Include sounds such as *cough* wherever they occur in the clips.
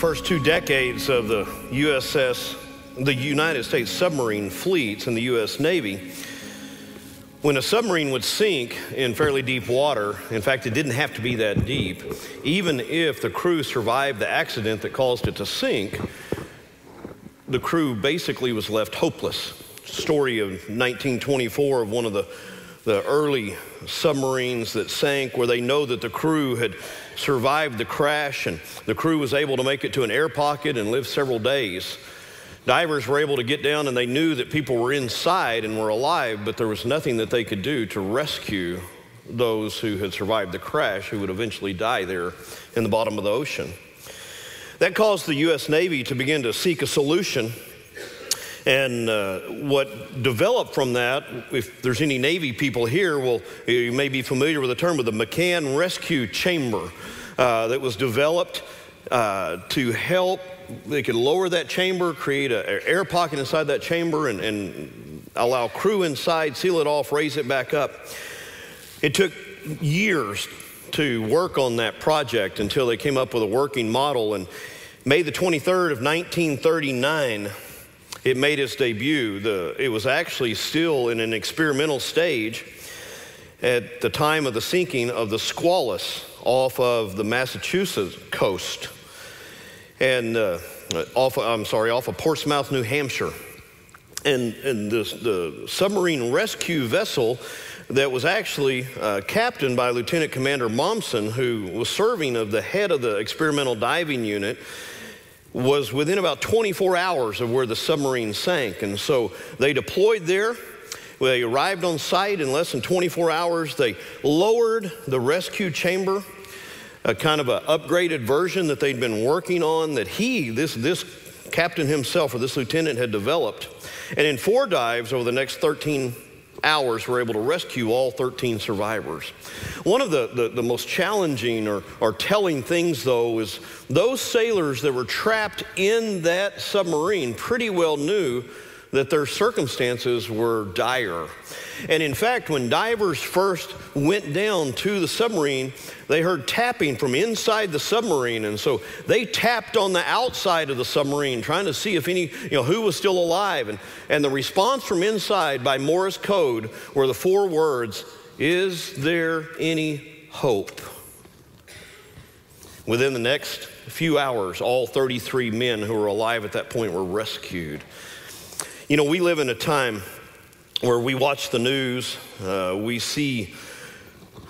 first two decades of the USS, the United States submarine fleets in the U.S. Navy, when a submarine would sink in fairly deep water, in fact, it didn't have to be that deep, even if the crew survived the accident that caused it to sink, the crew basically was left hopeless. Story of 1924 of one of the, the early submarines that sank, where they know that the crew had survived the crash and the crew was able to make it to an air pocket and live several days. Divers were able to get down and they knew that people were inside and were alive, but there was nothing that they could do to rescue those who had survived the crash who would eventually die there in the bottom of the ocean. That caused the U.S. Navy to begin to seek a solution. And uh, what developed from that, if there's any Navy people here, well, you may be familiar with the term of the McCann Rescue Chamber uh, that was developed uh, to help they could lower that chamber, create an air pocket inside that chamber, and, and allow crew inside, seal it off, raise it back up. It took years to work on that project until they came up with a working model. And May the 23rd of 1939, it made its debut. The, it was actually still in an experimental stage at the time of the sinking of the Squalus off of the Massachusetts coast and uh, off, I'm sorry, off of Portsmouth, New Hampshire. And, and this, the submarine rescue vessel that was actually uh, captained by Lieutenant Commander Momsen, who was serving as the head of the experimental diving unit, was within about 24 hours of where the submarine sank. And so they deployed there. They arrived on site in less than 24 hours. They lowered the rescue chamber a kind of an upgraded version that they'd been working on that he, this, this captain himself or this lieutenant had developed. And in four dives over the next 13 hours, were able to rescue all 13 survivors. One of the, the, the, most challenging or, or telling things, though, is those sailors that were trapped in that submarine pretty well knew that their circumstances were dire. And in fact, when divers first went down to the submarine, they heard tapping from inside the submarine. And so they tapped on the outside of the submarine, trying to see if any, you know, who was still alive. And, and the response from inside by Morse code were the four words Is there any hope? Within the next few hours, all 33 men who were alive at that point were rescued. You know, we live in a time where we watch the news, uh, we see.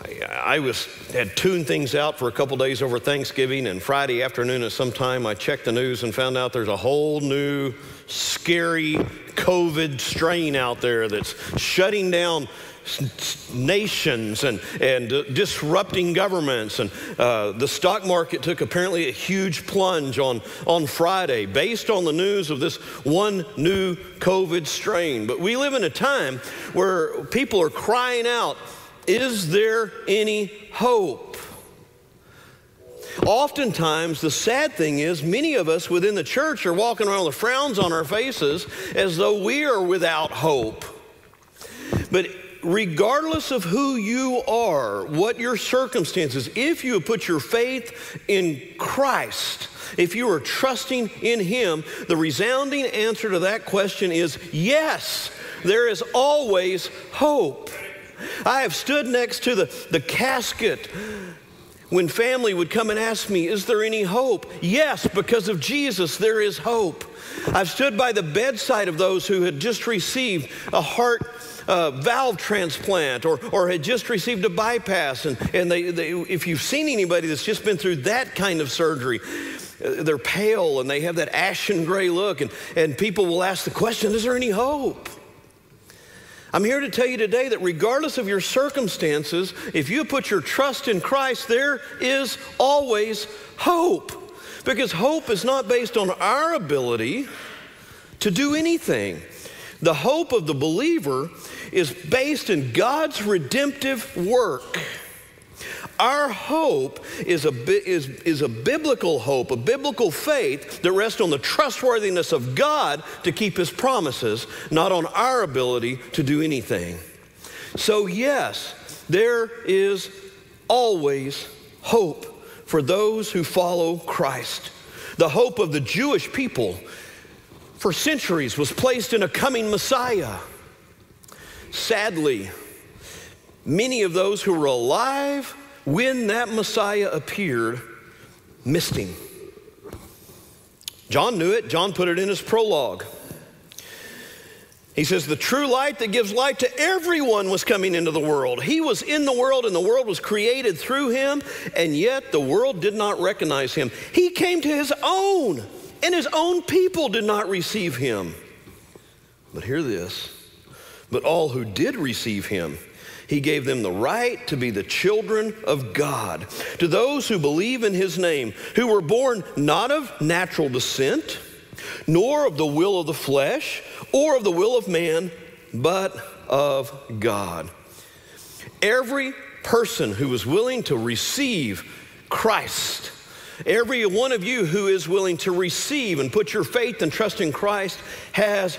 I, I was had tuned things out for a couple days over Thanksgiving, and Friday afternoon at some time I checked the news and found out there's a whole new scary COVID strain out there that's shutting down nations and, and uh, disrupting governments. And uh, the stock market took apparently a huge plunge on, on Friday based on the news of this one new COVID strain. But we live in a time where people are crying out, Is there any hope? Oftentimes, the sad thing is, many of us within the church are walking around with frowns on our faces as though we are without hope. But regardless of who you are, what your circumstances, if you put your faith in Christ, if you are trusting in Him, the resounding answer to that question is yes, there is always hope. I have stood next to the, the casket when family would come and ask me, Is there any hope? Yes, because of Jesus, there is hope. I've stood by the bedside of those who had just received a heart uh, valve transplant or, or had just received a bypass. And, and they, they, if you've seen anybody that's just been through that kind of surgery, uh, they're pale and they have that ashen gray look. And, and people will ask the question Is there any hope? I'm here to tell you today that regardless of your circumstances, if you put your trust in Christ, there is always hope. Because hope is not based on our ability to do anything. The hope of the believer is based in God's redemptive work. Our hope is a, is, is a biblical hope, a biblical faith that rests on the trustworthiness of God to keep his promises, not on our ability to do anything. So, yes, there is always hope for those who follow Christ. The hope of the Jewish people for centuries was placed in a coming Messiah. Sadly, many of those who were alive when that Messiah appeared missed him. John knew it. John put it in his prologue. He says, The true light that gives light to everyone was coming into the world. He was in the world, and the world was created through him, and yet the world did not recognize him. He came to his own, and his own people did not receive him. But hear this but all who did receive him, he gave them the right to be the children of God. To those who believe in his name, who were born not of natural descent, nor of the will of the flesh, or of the will of man, but of God. Every person who is willing to receive Christ, every one of you who is willing to receive and put your faith and trust in Christ has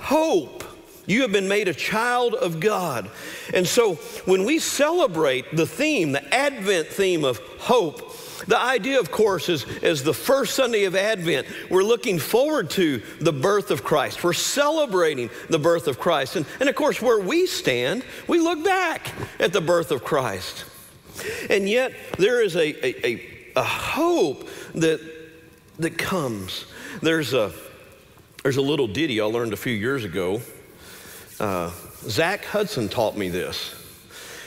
hope. You have been made a child of God. And so when we celebrate the theme, the Advent theme of hope, the idea, of course, is, is the first Sunday of Advent. We're looking forward to the birth of Christ. We're celebrating the birth of Christ. And, and of course, where we stand, we look back at the birth of Christ. And yet, there is a, a, a, a hope that, that comes. There's a, there's a little ditty I learned a few years ago uh, Zach Hudson taught me this.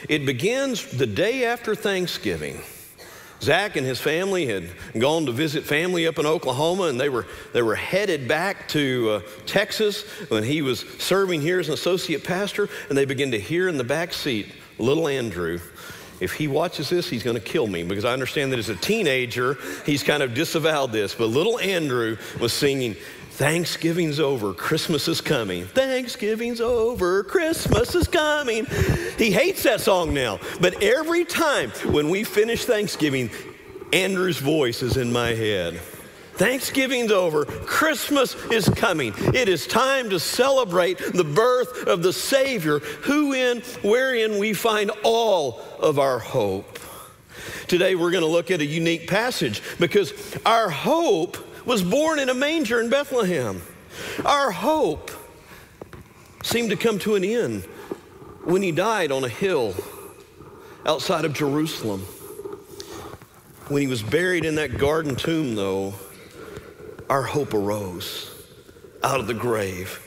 It begins the day after Thanksgiving. Zach and his family had gone to visit family up in Oklahoma, and they were, they were headed back to uh, Texas when he was serving here as an associate pastor, and they began to hear in the back seat little Andrew. If he watches this, he's going to kill me because I understand that as a teenager, he's kind of disavowed this. But little Andrew was singing, Thanksgiving's over, Christmas is coming. Thanksgiving's over, Christmas is coming. He hates that song now, but every time when we finish Thanksgiving, Andrew's voice is in my head. Thanksgiving's over, Christmas is coming. It is time to celebrate the birth of the Savior, who in wherein we find all of our hope. Today we're going to look at a unique passage because our hope was born in a manger in Bethlehem. Our hope seemed to come to an end when he died on a hill outside of Jerusalem. When he was buried in that garden tomb, though, our hope arose out of the grave.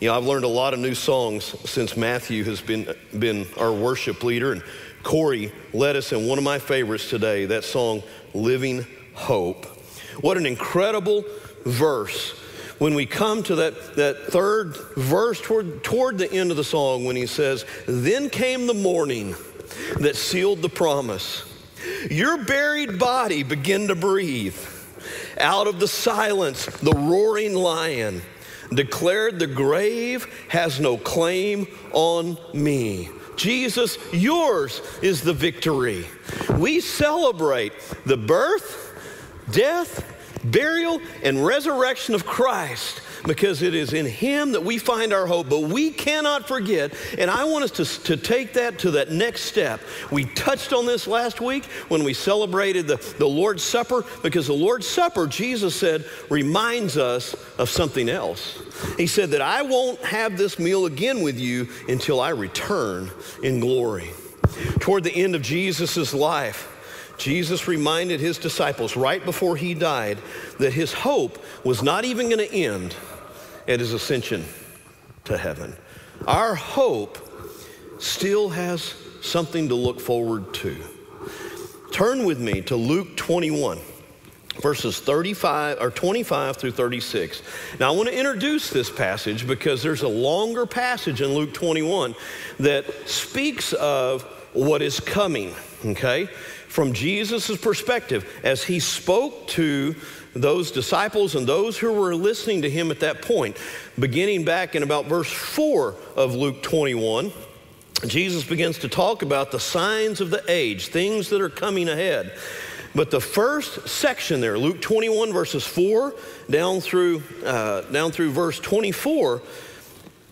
You know, I've learned a lot of new songs since Matthew has been, been our worship leader, and Corey led us in one of my favorites today, that song, Living Hope. What an incredible verse. When we come to that, that third verse toward, toward the end of the song, when he says, Then came the morning that sealed the promise. Your buried body began to breathe. Out of the silence, the roaring lion declared the grave has no claim on me. Jesus, yours is the victory. We celebrate the birth, death, burial, and resurrection of Christ because it is in Him that we find our hope. But we cannot forget, and I want us to, to take that to that next step. We touched on this last week when we celebrated the, the Lord's Supper because the Lord's Supper, Jesus said, reminds us of something else. He said that I won't have this meal again with you until I return in glory. Toward the end of Jesus' life, Jesus reminded his disciples right before he died that his hope was not even going to end at his ascension to heaven. Our hope still has something to look forward to. Turn with me to Luke 21 verses 35 or 25 through 36. Now I want to introduce this passage because there's a longer passage in Luke 21 that speaks of what is coming, okay? from Jesus' perspective as he spoke to those disciples and those who were listening to him at that point. Beginning back in about verse 4 of Luke 21, Jesus begins to talk about the signs of the age, things that are coming ahead. But the first section there, Luke 21, verses 4 down through, uh, down through verse 24,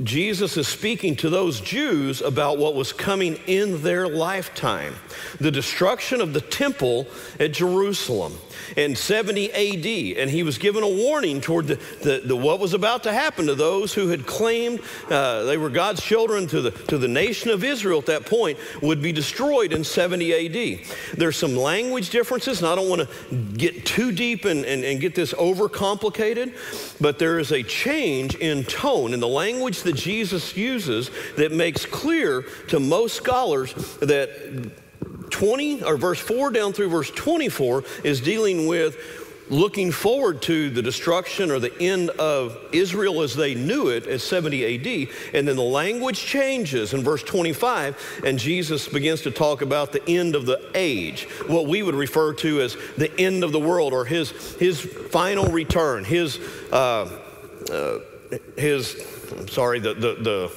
Jesus is speaking to those Jews about what was coming in their lifetime the destruction of the temple at Jerusalem in 70 AD. And he was given a warning toward the, the, the what was about to happen to those who had claimed uh, they were God's children to the, to the nation of Israel at that point would be destroyed in 70 AD. There's some language differences, and I don't want to get too deep and, and, and get this overcomplicated, but there is a change in tone in the language that Jesus uses that makes clear to most scholars that 20 or verse 4 down through verse 24 is dealing with looking forward to the destruction or the end of Israel as they knew it at 70 AD. And then the language changes in verse 25, and Jesus begins to talk about the end of the age, what we would refer to as the end of the world or his, his final return, his, uh, uh, his I'm sorry, the, the, the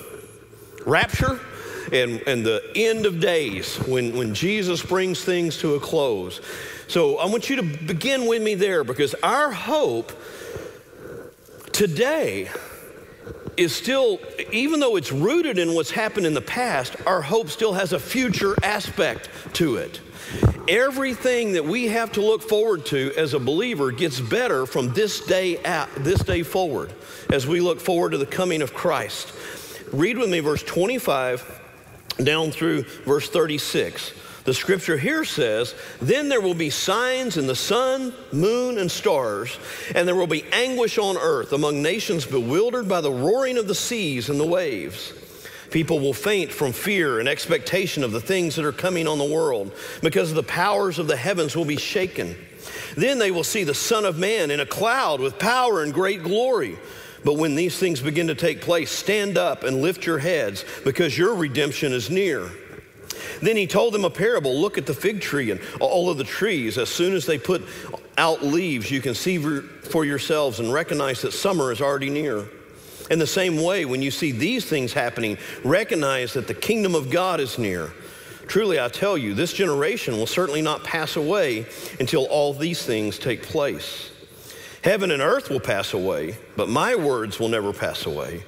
rapture and, and the end of days when, when Jesus brings things to a close. So I want you to begin with me there because our hope today is still, even though it's rooted in what's happened in the past, our hope still has a future aspect to it. Everything that we have to look forward to as a believer gets better from this day at this day forward as we look forward to the coming of Christ. Read with me verse 25 down through verse 36. The scripture here says, Then there will be signs in the sun, moon, and stars, and there will be anguish on earth among nations bewildered by the roaring of the seas and the waves. People will faint from fear and expectation of the things that are coming on the world because the powers of the heavens will be shaken. Then they will see the Son of Man in a cloud with power and great glory. But when these things begin to take place, stand up and lift your heads because your redemption is near. Then he told them a parable look at the fig tree and all of the trees. As soon as they put out leaves, you can see for yourselves and recognize that summer is already near. In the same way, when you see these things happening, recognize that the kingdom of God is near. Truly, I tell you, this generation will certainly not pass away until all these things take place. Heaven and earth will pass away, but my words will never pass away.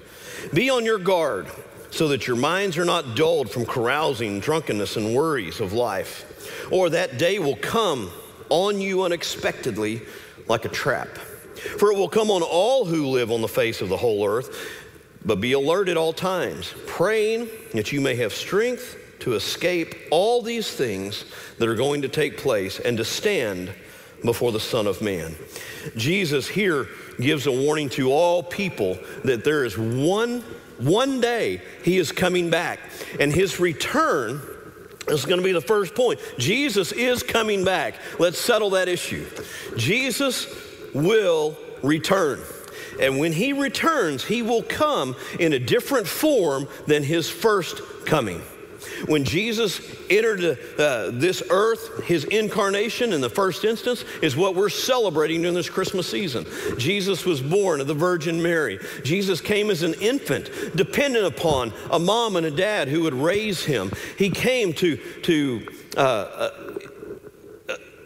Be on your guard so that your minds are not dulled from carousing, drunkenness, and worries of life. Or that day will come on you unexpectedly like a trap. For it will come on all who live on the face of the whole earth. But be alert at all times, praying that you may have strength to escape all these things that are going to take place and to stand before the Son of Man. Jesus here gives a warning to all people that there is one, one day he is coming back, and his return is going to be the first point. Jesus is coming back. Let's settle that issue. Jesus will return. And when he returns, he will come in a different form than his first coming. When Jesus entered uh, this earth, his incarnation in the first instance is what we're celebrating during this Christmas season. Jesus was born of the Virgin Mary. Jesus came as an infant, dependent upon a mom and a dad who would raise him. He came to, to uh,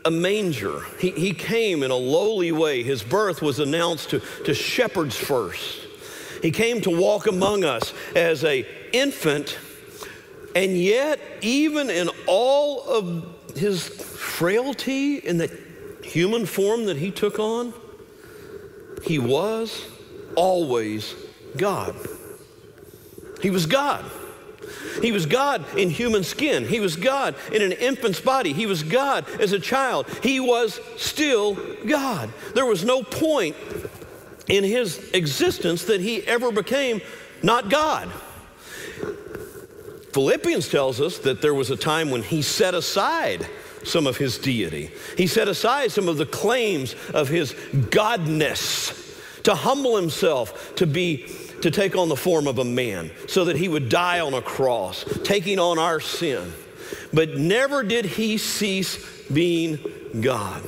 a manger. He, he came in a lowly way. His birth was announced to, to shepherds first. He came to walk among us as a infant and yet, even in all of his frailty in the human form that he took on, he was always God. He was God. He was God in human skin. He was God in an infant's body. He was God as a child. He was still God. There was no point in his existence that he ever became not God. Philippians tells us that there was a time when he set aside some of his deity. He set aside some of the claims of his godness to humble himself, to be to take on the form of a man so that he would die on a cross, taking on our sin. But never did he cease being God.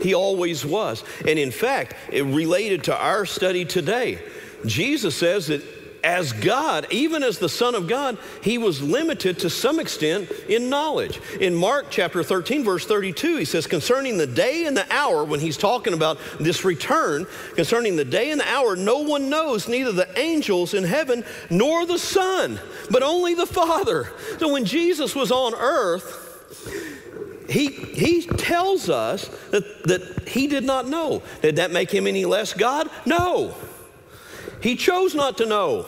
He always was. And in fact, it related to our study today. Jesus says that as God, even as the Son of God, he was limited to some extent in knowledge. In Mark chapter 13, verse 32, he says, concerning the day and the hour, when he's talking about this return, concerning the day and the hour, no one knows, neither the angels in heaven nor the Son, but only the Father. So when Jesus was on earth, he, he tells us that, that he did not know. Did that make him any less God? No. He chose not to know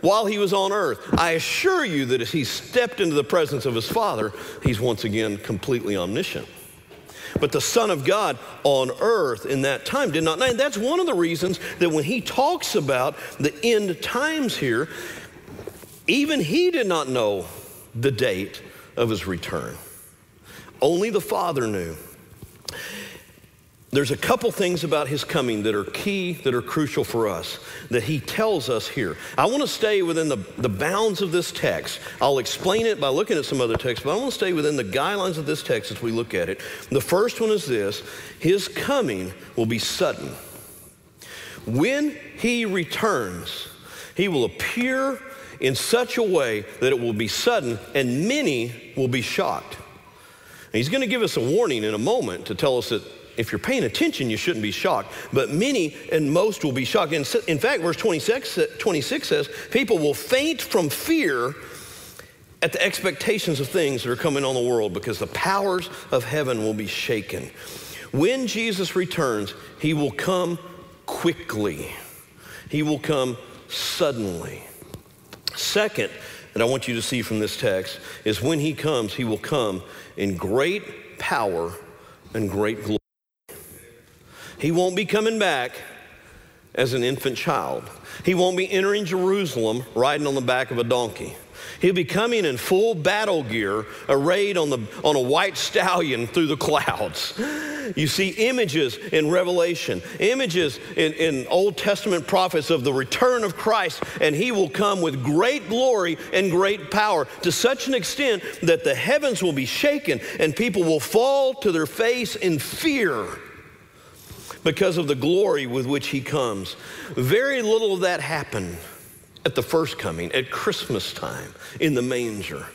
while he was on earth. I assure you that as he stepped into the presence of his Father, he's once again completely omniscient. But the Son of God on earth in that time did not know. And that's one of the reasons that when he talks about the end times here, even he did not know the date of his return. Only the Father knew. There's a couple things about his coming that are key, that are crucial for us, that he tells us here. I want to stay within the, the bounds of this text. I'll explain it by looking at some other texts, but I want to stay within the guidelines of this text as we look at it. The first one is this His coming will be sudden. When he returns, he will appear in such a way that it will be sudden, and many will be shocked. He's going to give us a warning in a moment to tell us that if you're paying attention, you shouldn't be shocked. But many and most will be shocked. In, in fact, verse 26, uh, 26 says, people will faint from fear at the expectations of things that are coming on the world because the powers of heaven will be shaken. When Jesus returns, he will come quickly. He will come suddenly. Second, that I want you to see from this text is when he comes, he will come in great power and great glory. He won't be coming back as an infant child. He won't be entering Jerusalem riding on the back of a donkey. He'll be coming in full battle gear, arrayed on, the, on a white stallion through the clouds. You see images in Revelation, images in, in Old Testament prophets of the return of Christ, and he will come with great glory and great power to such an extent that the heavens will be shaken and people will fall to their face in fear because of the glory with which he comes. Very little of that happened at the first coming, at Christmas time in the manger.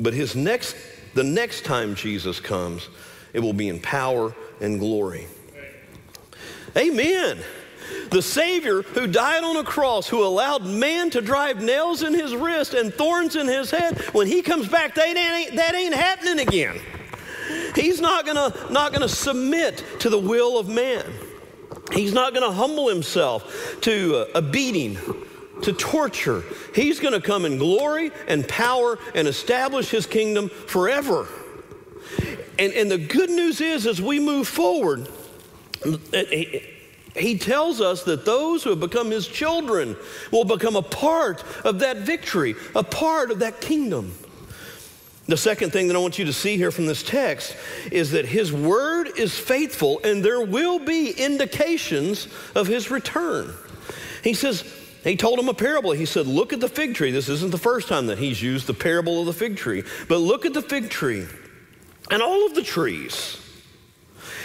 But his next, the next time Jesus comes, it will be in power and glory. Amen. The Savior who died on a cross, who allowed man to drive nails in his wrist and thorns in his head, when he comes back, that ain't, that ain't happening again. He's not gonna, not gonna submit to the will of man. He's not gonna humble himself to uh, a beating, to torture. He's gonna come in glory and power and establish his kingdom forever. And, and the good news is, as we move forward, he tells us that those who have become his children will become a part of that victory, a part of that kingdom. The second thing that I want you to see here from this text is that his word is faithful and there will be indications of his return. He says, he told him a parable. He said, Look at the fig tree. This isn't the first time that he's used the parable of the fig tree, but look at the fig tree and all of the trees.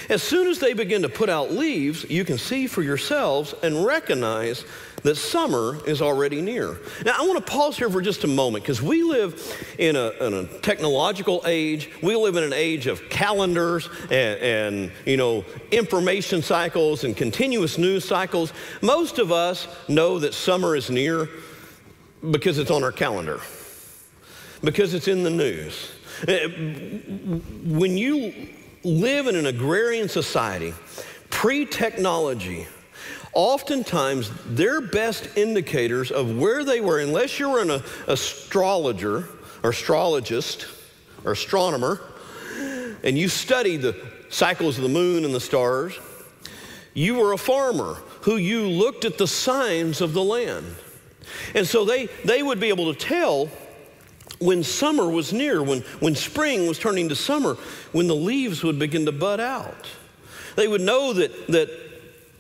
As soon as they begin to put out leaves, you can see for yourselves and recognize that summer is already near. Now, I want to pause here for just a moment because we live in a, in a, technological age. We live in an age of calendars and, and, you know, information cycles and continuous news cycles. Most of us know that summer is near because it's on our calendar, because it's in the news. Eh, when you live in an agrarian society, pre technology, oftentimes their best indicators of where they were, unless you were an astrologer or astrologist or astronomer, and you studied the cycles of the moon and the stars, you were a farmer who you looked at the signs of the land. And so they, they would be able to tell when summer was near, when, when spring was turning to summer, when the leaves would begin to bud out. They would know that, that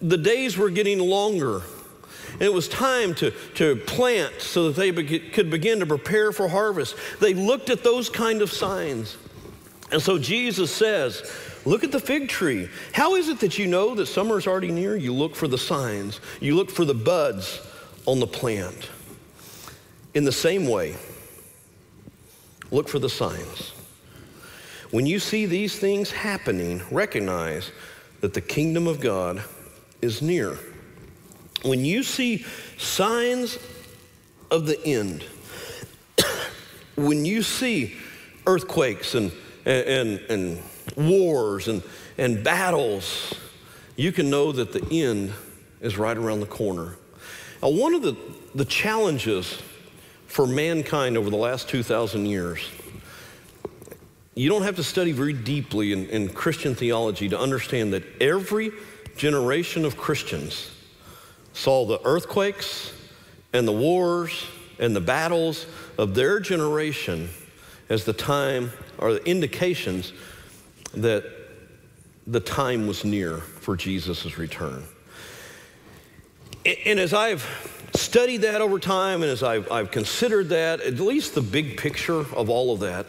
the days were getting longer. And it was time to, to plant so that they be, could begin to prepare for harvest. They looked at those kind of signs. And so Jesus says, Look at the fig tree. How is it that you know that summer is already near? You look for the signs, you look for the buds on the plant. In the same way, look for the signs. When you see these things happening, recognize that the kingdom of God is near. When you see signs of the end, *coughs* when you see earthquakes and, and, and wars and, and battles, you can know that the end is right around the corner. Now, one of the, the challenges for mankind over the last 2,000 years, you don't have to study very deeply in, in Christian theology to understand that every generation of Christians saw the earthquakes and the wars and the battles of their generation as the time or the indications that the time was near for Jesus' return. And as I've studied that over time and as I've, I've, considered that, at least the big picture of all of that,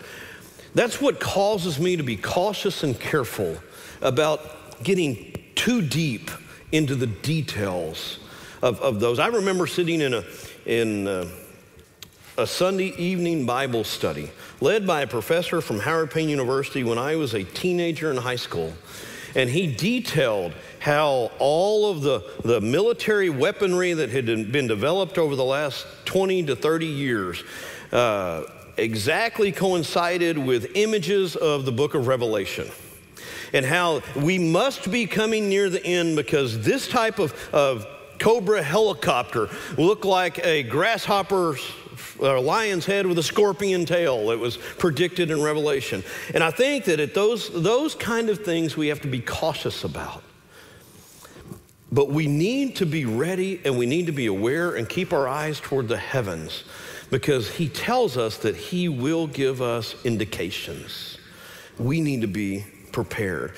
that's what causes me to be cautious and careful about getting too deep into the details of, of those. I remember sitting in a, in a, a Sunday evening Bible study led by a professor from Howard Payne University when I was a teenager in high school. And he detailed how all of the, the military weaponry that had been developed over the last 20 to 30 years uh, exactly coincided with images of the book of Revelation. And how we must be coming near the end because this type of, of Cobra helicopter looked like a grasshopper's a lion's head with a scorpion tail. It was predicted in Revelation. And I think that at those, those kind of things we have to be cautious about. But we need to be ready and we need to be aware and keep our eyes toward the heavens because he tells us that he will give us indications. We need to be prepared.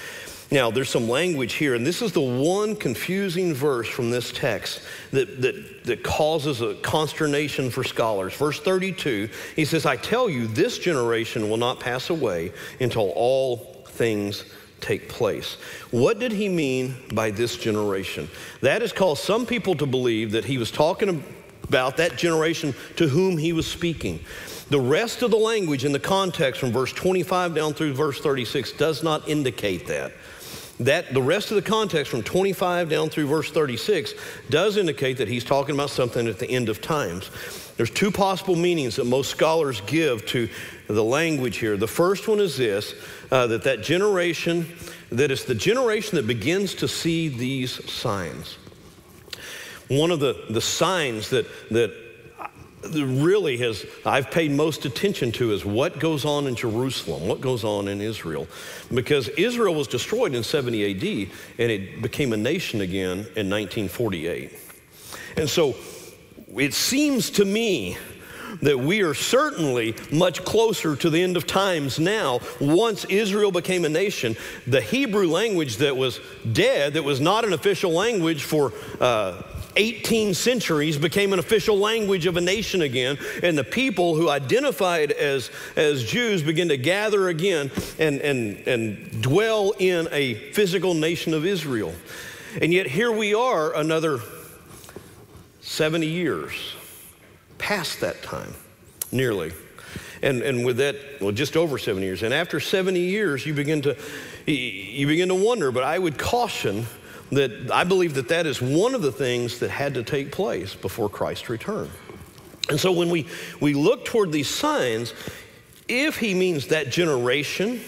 Now, there's some language here, and this is the one confusing verse from this text that, that, that causes a consternation for scholars. Verse 32, he says, I tell you, this generation will not pass away until all things take place. What did he mean by this generation? That has caused some people to believe that he was talking about that generation to whom he was speaking. The rest of the language in the context from verse 25 down through verse 36 does not indicate that that the rest of the context from 25 down through verse 36 does indicate that he's talking about something at the end of times. There's two possible meanings that most scholars give to the language here. The first one is this uh, that that generation, that it's the generation that begins to see these signs. One of the, the signs that, that really has I've paid most attention to is what goes on in Jerusalem, what goes on in Israel. Because Israel was destroyed in 70 AD and it became a nation again in 1948. And so it seems to me that we are certainly much closer to the end of times now. Once Israel became a nation, the Hebrew language that was dead, that was not an official language for uh, 18 centuries became an official language of a nation again, and the people who identified as, as Jews began to gather again and, and, and dwell in a physical nation of Israel. And yet, here we are, another 70 years past that time, nearly. And, and with that, well, just over 70 years. And after 70 years, you begin to, you begin to wonder, but I would caution that I believe that that is one of the things that had to take place before Christ's return. And so when we, we look toward these signs, if he means that generation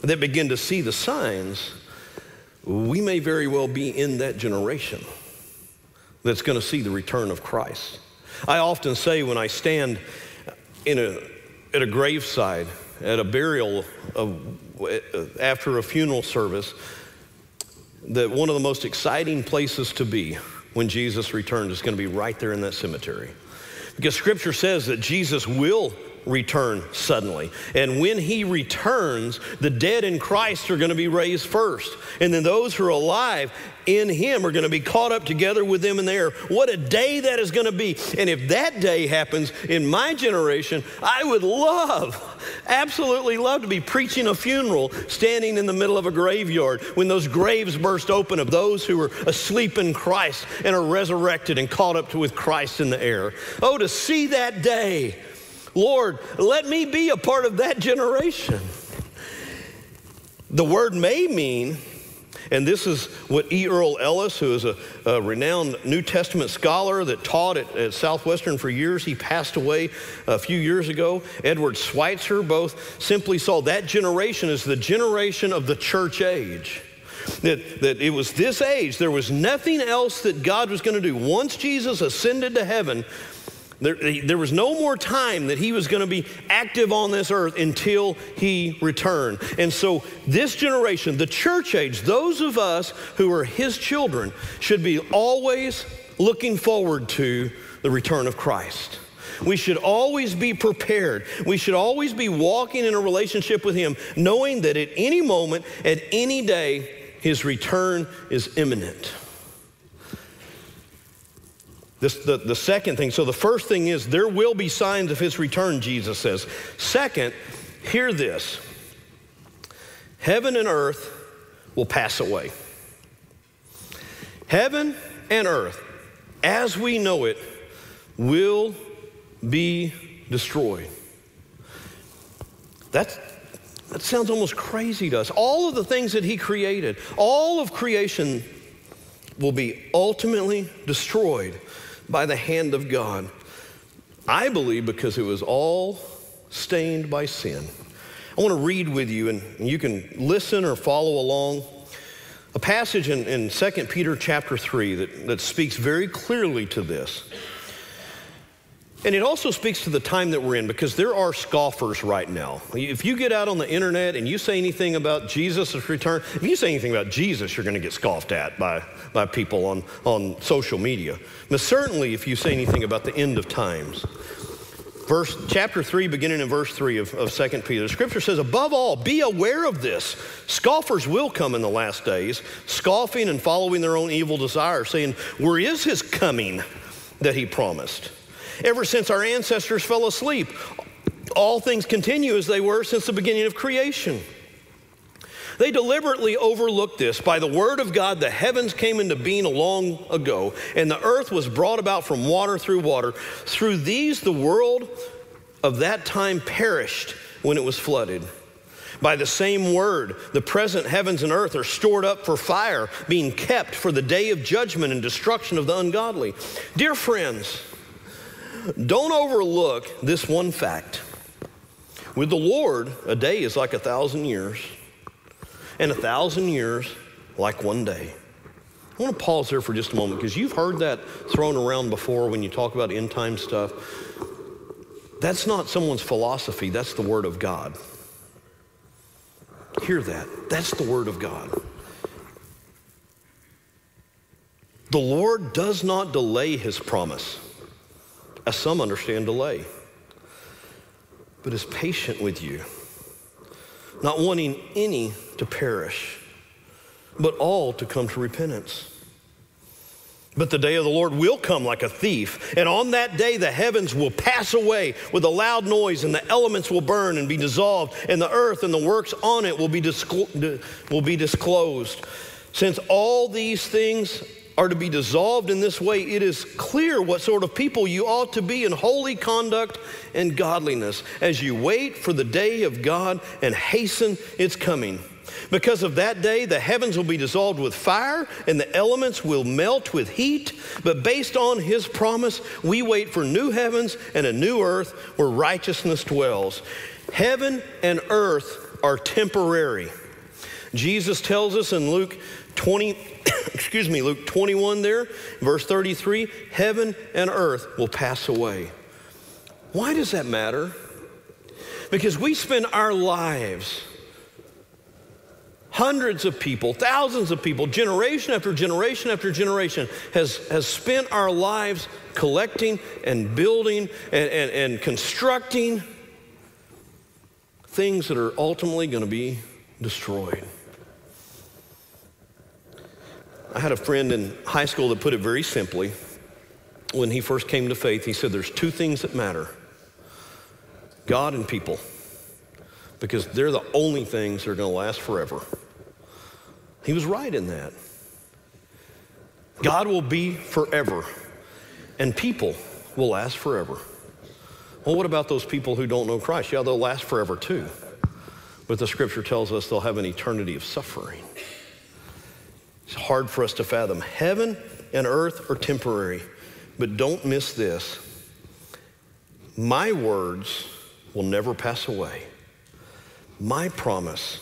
that begin to see the signs, we may very well be in that generation that's going to see the return of Christ. I often say when I stand in a, at a graveside, at a burial of, after a funeral service, that one of the most exciting places to be when Jesus returns is going to be right there in that cemetery. Because scripture says that Jesus will return suddenly. And when he returns, the dead in Christ are going to be raised first. And then those who are alive in him are going to be caught up together with them in the air. What a day that is going to be. And if that day happens in my generation, I would love absolutely love to be preaching a funeral, standing in the middle of a graveyard when those graves burst open of those who are asleep in Christ and are resurrected and caught up with Christ in the air. Oh, to see that day. Lord, let me be a part of that generation. The word may mean and this is what E. Earl Ellis, who is a, a renowned New Testament scholar that taught at, at, Southwestern for years, he passed away a few years ago. Edward Schweizer both simply saw that generation as the generation of the church age. That, that it was this age, there was nothing else that God was going to do. Once Jesus ascended to heaven, there, there, was no more time that he was going to be active on this earth until he returned. And so, this generation, the church age, those of us who are his children, should be always looking forward to the return of Christ. We should always be prepared. We should always be walking in a relationship with him, knowing that at any moment, at any day, his return is imminent. This, the, the second thing, so the first thing is there will be signs of his return, Jesus says. Second, hear this heaven and earth will pass away. Heaven and earth, as we know it, will be destroyed. That's, that sounds almost crazy to us. All of the things that he created, all of creation will be ultimately destroyed by the hand of God. I believe because it was all stained by sin. I want to read with you, and you can listen or follow along. A passage in, in 2 Peter chapter 3 that, that speaks very clearly to this. And it also speaks to the time that we're in because there are scoffers right now. If you get out on the internet and you say anything about Jesus' return, if you say anything about Jesus, you're going to get scoffed at by, by people on, on social media. But certainly if you say anything about the end of times. Verse, chapter 3, beginning in verse 3 of, of 2 Peter, the scripture says, Above all, be aware of this. Scoffers will come in the last days, scoffing and following their own evil desires, saying, Where is his coming that he promised? Ever since our ancestors fell asleep. All things continue as they were since the beginning of creation. They deliberately overlooked this. By the word of God, the heavens came into being long ago, and the earth was brought about from water through water. Through these, the world of that time perished when it was flooded. By the same word, the present heavens and earth are stored up for fire, being kept for the day of judgment and destruction of the ungodly. Dear friends, don't overlook this one fact. With the Lord, a day is like a thousand years, and a thousand years like one day. I want to pause there for just a moment because you've heard that thrown around before when you talk about end time stuff. That's not someone's philosophy, that's the Word of God. Hear that. That's the Word of God. The Lord does not delay His promise as some understand delay, but is patient with you, not wanting any to perish, but all to come to repentance. But the day of the Lord will come like a thief, and on that day the heavens will pass away with a loud noise, and the elements will burn and be dissolved, and the earth and the works on it will be, disclo- will be disclosed. Since all these things are to be dissolved in this way, it is clear what sort of people you ought to be in holy conduct and godliness as you wait for the day of God and hasten its coming. Because of that day, the heavens will be dissolved with fire and the elements will melt with heat. But based on his promise, we wait for new heavens and a new earth where righteousness dwells. Heaven and earth are temporary. Jesus tells us in Luke 20, *coughs* excuse me, Luke 21 there, verse 33, heaven and earth will pass away. Why does that matter? Because we spend our lives, hundreds of people, thousands of people, generation after generation after generation, has, has spent our lives collecting and building and, and, and constructing things that are ultimately going to be destroyed. I had a friend in high school that put it very simply. When he first came to faith, he said, There's two things that matter God and people. because they're the only things that are going to last forever. He was right in that. God will be forever, and people will last forever. Well, what about those people who don't know Christ? Yeah, they'll last forever too. But the scripture tells us they'll have an eternity of suffering. It's hard for us to fathom. Heaven and earth are temporary, but don't miss this. My words will never pass away. My promise,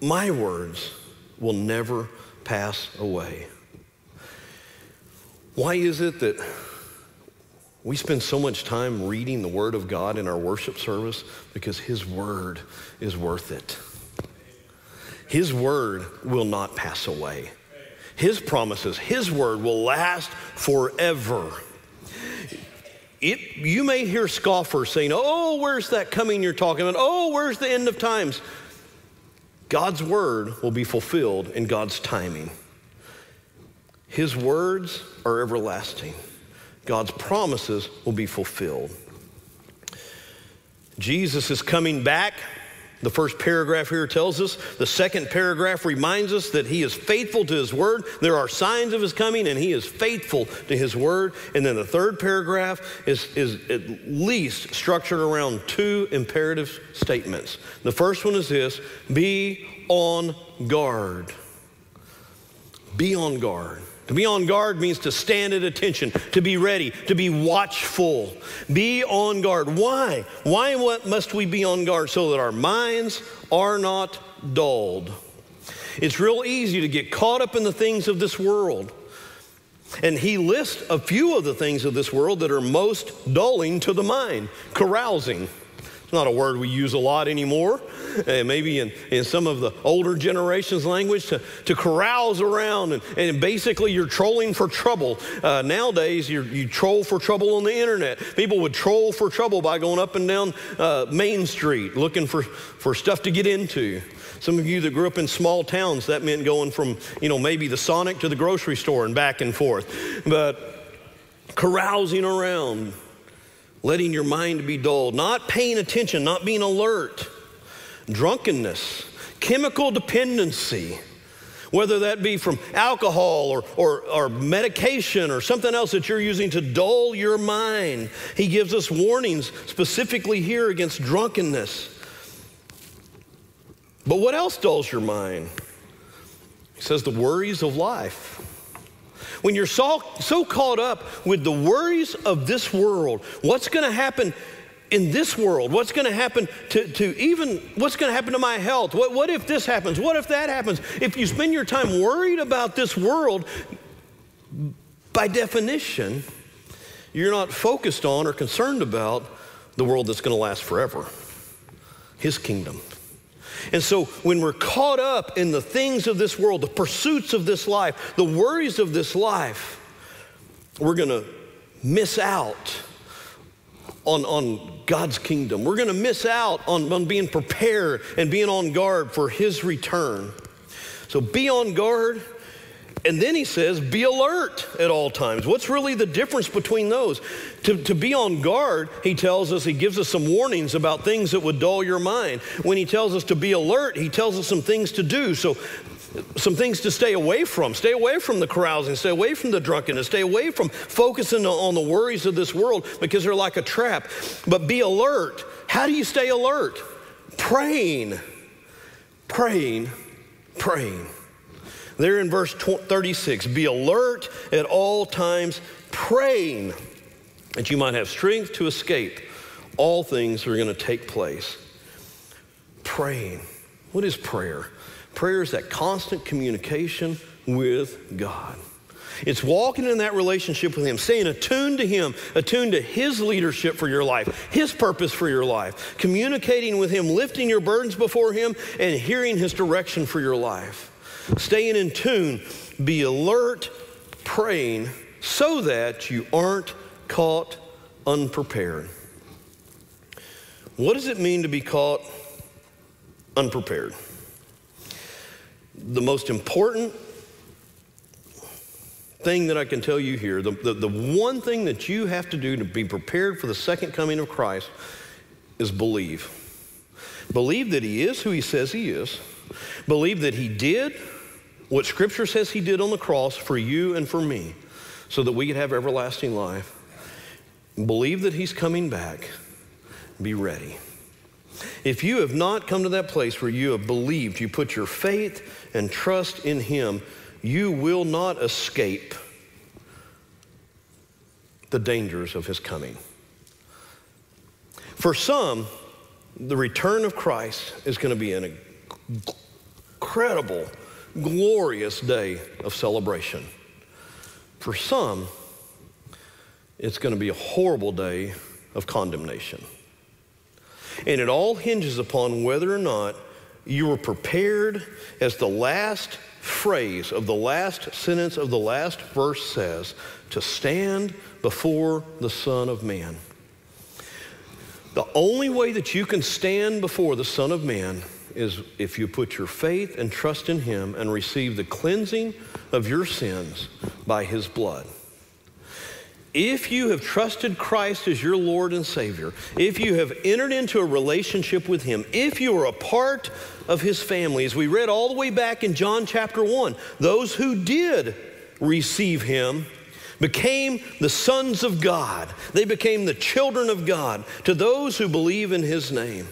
my words will never pass away. Why is it that we spend so much time reading the Word of God in our worship service? Because His Word is worth it. His Word will not pass away. His promises, His Word will last forever. It, you may hear scoffers saying, Oh, where's that coming you're talking about? Oh, where's the end of times? God's Word will be fulfilled in God's timing. His words are everlasting. God's promises will be fulfilled. Jesus is coming back. The first paragraph here tells us. The second paragraph reminds us that he is faithful to his word. There are signs of his coming, and he is faithful to his word. And then the third paragraph is, is at least structured around two imperative statements. The first one is this be on guard. Be on guard. To be on guard means to stand at attention, to be ready, to be watchful. Be on guard. Why? Why what must we be on guard? So that our minds are not dulled. It's real easy to get caught up in the things of this world. And he lists a few of the things of this world that are most dulling to the mind carousing. Not a word we use a lot anymore uh, maybe in, in some of the older generation's language, to, to carouse around and, and basically you're trolling for trouble. Uh, nowadays, you troll for trouble on the internet. People would troll for trouble by going up and down uh, Main Street looking for, for stuff to get into. Some of you that grew up in small towns, that meant going from, you know, maybe the Sonic to the grocery store and back and forth. But carousing around, letting your mind be dulled, not paying attention, not being alert drunkenness, chemical dependency, whether that be from alcohol or, or, or, medication or something else that you're using to dull your mind. He gives us warnings specifically here against drunkenness. But what else dulls your mind? He says the worries of life. When you're so, so caught up with the worries of this world, what's going to happen in this world? What's going to happen to, to even what's going to happen to my health? What, what if this happens? What if that happens? If you spend your time worried about this world, by definition, you're not focused on or concerned about the world that's going to last forever His kingdom. And so when we're caught up in the things of this world, the pursuits of this life, the worries of this life, we're going to miss out on, on God's kingdom. We're going to miss out on, on being prepared and being on guard for His return. So be on guard. And then he says, be alert at all times. What's really the difference between those? To, to be on guard, he tells us, he gives us some warnings about things that would dull your mind. When he tells us to be alert, he tells us some things to do. So some things to stay away from. Stay away from the carousing, stay away from the drunkenness, stay away from focusing on the worries of this world because they're like a trap. But be alert. How do you stay alert? Praying, praying, praying. There in verse 36 be alert at all times, praying that you might have strength to escape all things that are going to take place. Praying. What is prayer? Prayer is that constant communication with God. It's walking in that relationship with Him, staying attuned to Him, attuned to His leadership for your life, His purpose for your life, communicating with Him, lifting your burdens before Him, and hearing His direction for your life. Staying in tune, be alert, praying, so that you aren't caught unprepared. What does it mean to be caught unprepared? the most important thing that I can tell you here, the, the, the, one thing that you have to do to be prepared for the second coming of Christ is believe. Believe that he is who he says he is. Believe that he did what Scripture says he did on the cross for you and for me so that we could have everlasting life. Believe that he's coming back. Be ready. If you have not come to that place where you have believed, you put your faith and trust in him, you will not escape the dangers of his coming. For some, the return of Christ is going to be an incredible, glorious day of celebration. For some, it's going to be a horrible day of condemnation. And it all hinges upon whether or not you were prepared, as the last phrase of the last sentence of the last verse says, to stand before the Son of Man. The only way that you can stand before the Son of Man is if you put your faith and trust in Him and receive the cleansing of your sins by His blood. If you have trusted Christ as your Lord and Savior, if you have entered into a relationship with Him, if you are a part of His family, as we read all the way back in John chapter 1, those who did receive Him became the sons of God. They became the children of God to those who believe in his name.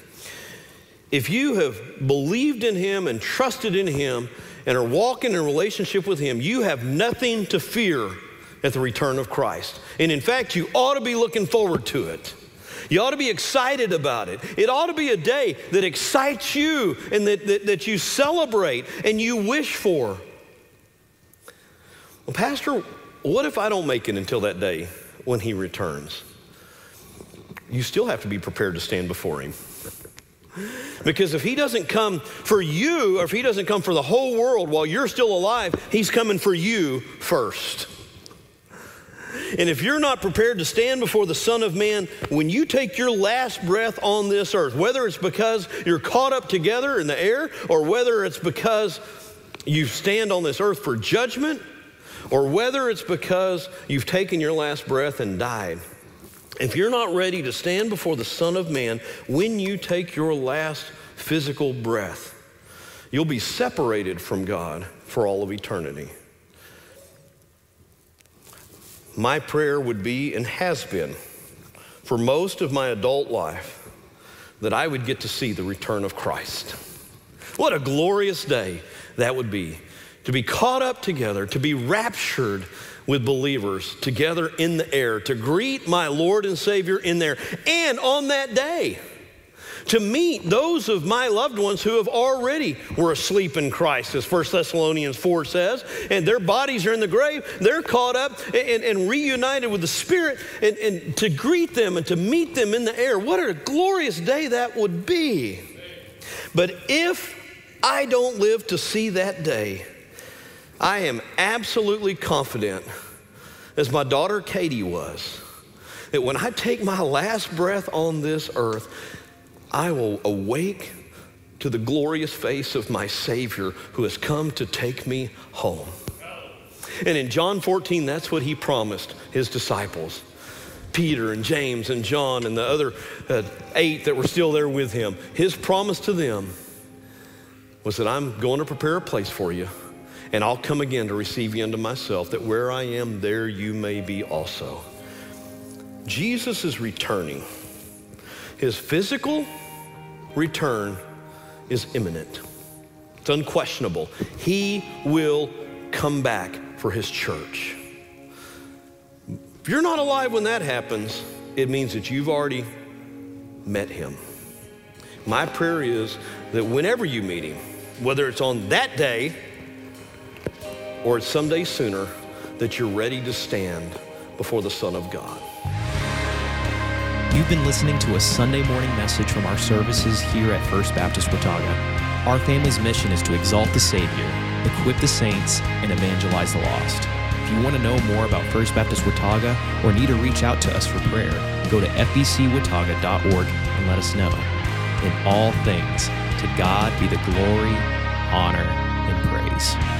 If you have believed in him and trusted in him and are walking in relationship with him, you have nothing to fear at the return of Christ. And in fact, you ought to be looking forward to it. You ought to be excited about it. It ought to be a day that excites you and that, that, that you celebrate and you wish for. Well, Pastor, what if I don't make it until that day when he returns? You still have to be prepared to stand before him. Because if he doesn't come for you, or if he doesn't come for the whole world while you're still alive, he's coming for you first. And if you're not prepared to stand before the Son of Man when you take your last breath on this earth, whether it's because you're caught up together in the air, or whether it's because you stand on this earth for judgment, or whether it's because you've taken your last breath and died, if you're not ready to stand before the Son of Man when you take your last physical breath, you'll be separated from God for all of eternity. My prayer would be and has been for most of my adult life that I would get to see the return of Christ. What a glorious day that would be to be caught up together, to be raptured with believers together in the air, to greet my Lord and Savior in there. And on that day, to meet those of my loved ones who have already were asleep in Christ, as 1 Thessalonians 4 says, and their bodies are in the grave. They're caught up and, and reunited with the Spirit, and, and to greet them and to meet them in the air. What a glorious day that would be. But if I don't live to see that day, I am absolutely confident, as my daughter Katie was, that when I take my last breath on this earth, I will awake to the glorious face of my Savior who has come to take me home. And in John 14, that's what he promised his disciples. Peter and James and John and the other uh, eight that were still there with him. His promise to them was that I'm going to prepare a place for you and I'll come again to receive you unto myself, that where I am, there you may be also. Jesus is returning. His physical return is imminent. It's unquestionable. He will come back for his church. If you're not alive when that happens, it means that you've already met him. My prayer is that whenever you meet him, whether it's on that day or someday sooner that you're ready to stand before the Son of God. You've been listening to a Sunday morning message from our services here at First Baptist Watauga. Our family's mission is to exalt the Savior, equip the saints, and evangelize the lost. If you want to know more about First Baptist Watauga or need to reach out to us for prayer, go to fbcwatauga.org and let us know. In all things, to God be the glory, honor, and praise.